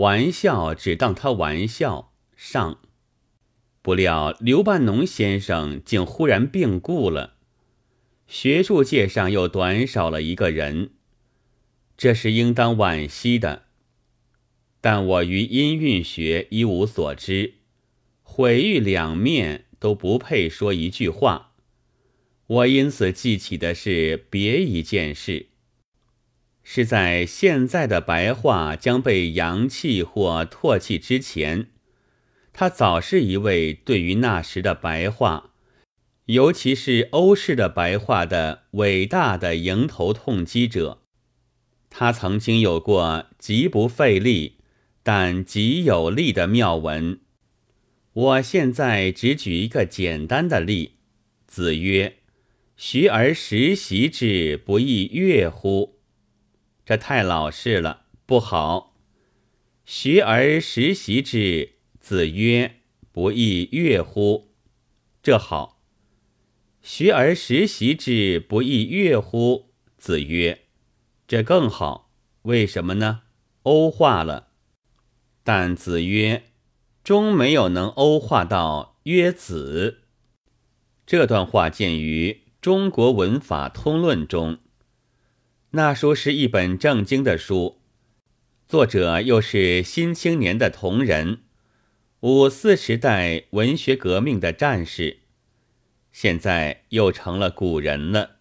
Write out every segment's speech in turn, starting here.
玩笑只当他玩笑。上，不料刘半农先生竟忽然病故了，学术界上又短少了一个人，这是应当惋惜的。但我于音韵学一无所知，毁誉两面都不配说一句话。我因此记起的是别一件事，是在现在的白话将被扬弃或唾弃之前，他早是一位对于那时的白话，尤其是欧式的白话的伟大的迎头痛击者。他曾经有过极不费力。但极有力的妙文，我现在只举一个简单的例。子曰：“学而时习之，不亦说乎？”这太老实了，不好。学而时习之，子曰：“不亦说乎？”这好。学而时习之，不亦说乎？子曰：“这更好。”为什么呢？欧化了。但子曰，终没有能欧化到曰子。这段话见于《中国文法通论》中。那书是一本正经的书，作者又是《新青年》的同仁，五四时代文学革命的战士，现在又成了古人了。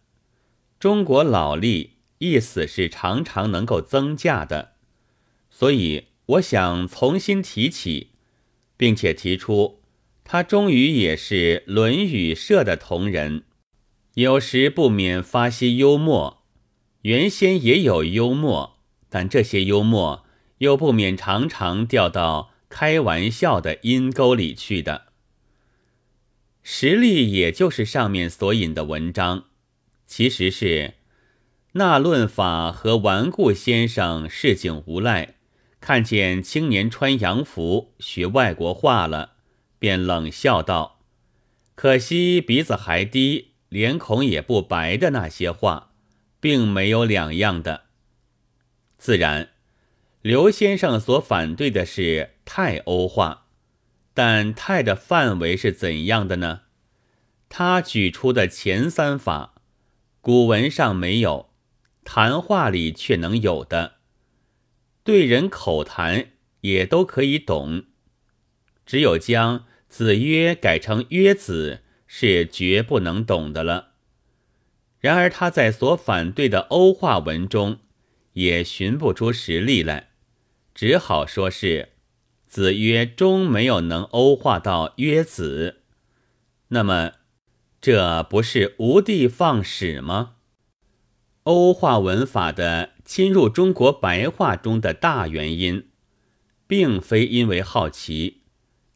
中国老历意思是常常能够增加的，所以。我想重新提起，并且提出，他终于也是《论语》社的同仁，有时不免发些幽默。原先也有幽默，但这些幽默又不免常常掉到开玩笑的阴沟里去的。实例也就是上面所引的文章，其实是那论法和顽固先生市井无赖。看见青年穿洋服学外国话了，便冷笑道：“可惜鼻子还低，脸孔也不白的那些话，并没有两样的。自然，刘先生所反对的是太欧化，但太的范围是怎样的呢？他举出的前三法，古文上没有，谈话里却能有的。”对人口谈也都可以懂，只有将“子曰”改成“曰子”是绝不能懂的了。然而他在所反对的欧化文中也寻不出实例来，只好说是“子曰”终没有能欧化到“曰子”。那么，这不是无的放矢吗？欧化文法的。侵入中国白话中的大原因，并非因为好奇，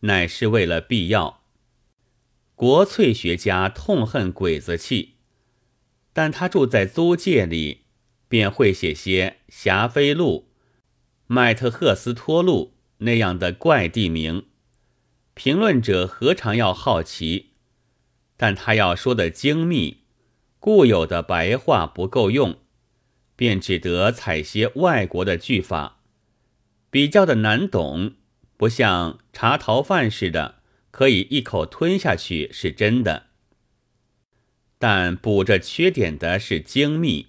乃是为了必要。国粹学家痛恨鬼子气，但他住在租界里，便会写些霞飞路、麦特赫斯托路那样的怪地名。评论者何尝要好奇？但他要说的精密，固有的白话不够用。便只得采些外国的句法，比较的难懂，不像茶逃饭似的，可以一口吞下去，是真的。但补这缺点的是精密。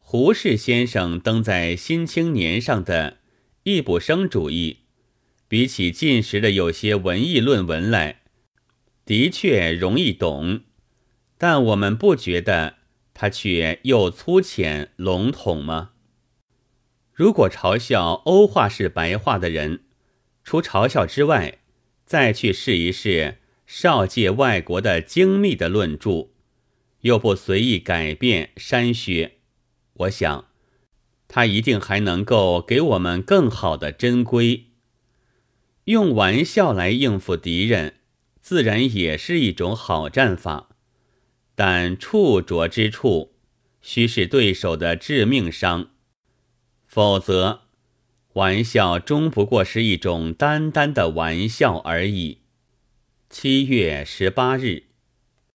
胡适先生登在《新青年》上的易卜生主义，比起近时的有些文艺论文来，的确容易懂，但我们不觉得。他却又粗浅笼统吗？如果嘲笑欧化式白话的人，除嘲笑之外，再去试一试少界外国的精密的论著，又不随意改变删削，我想，他一定还能够给我们更好的真规。用玩笑来应付敌人，自然也是一种好战法。但触着之处，须是对手的致命伤，否则，玩笑终不过是一种单单的玩笑而已。七月十八日。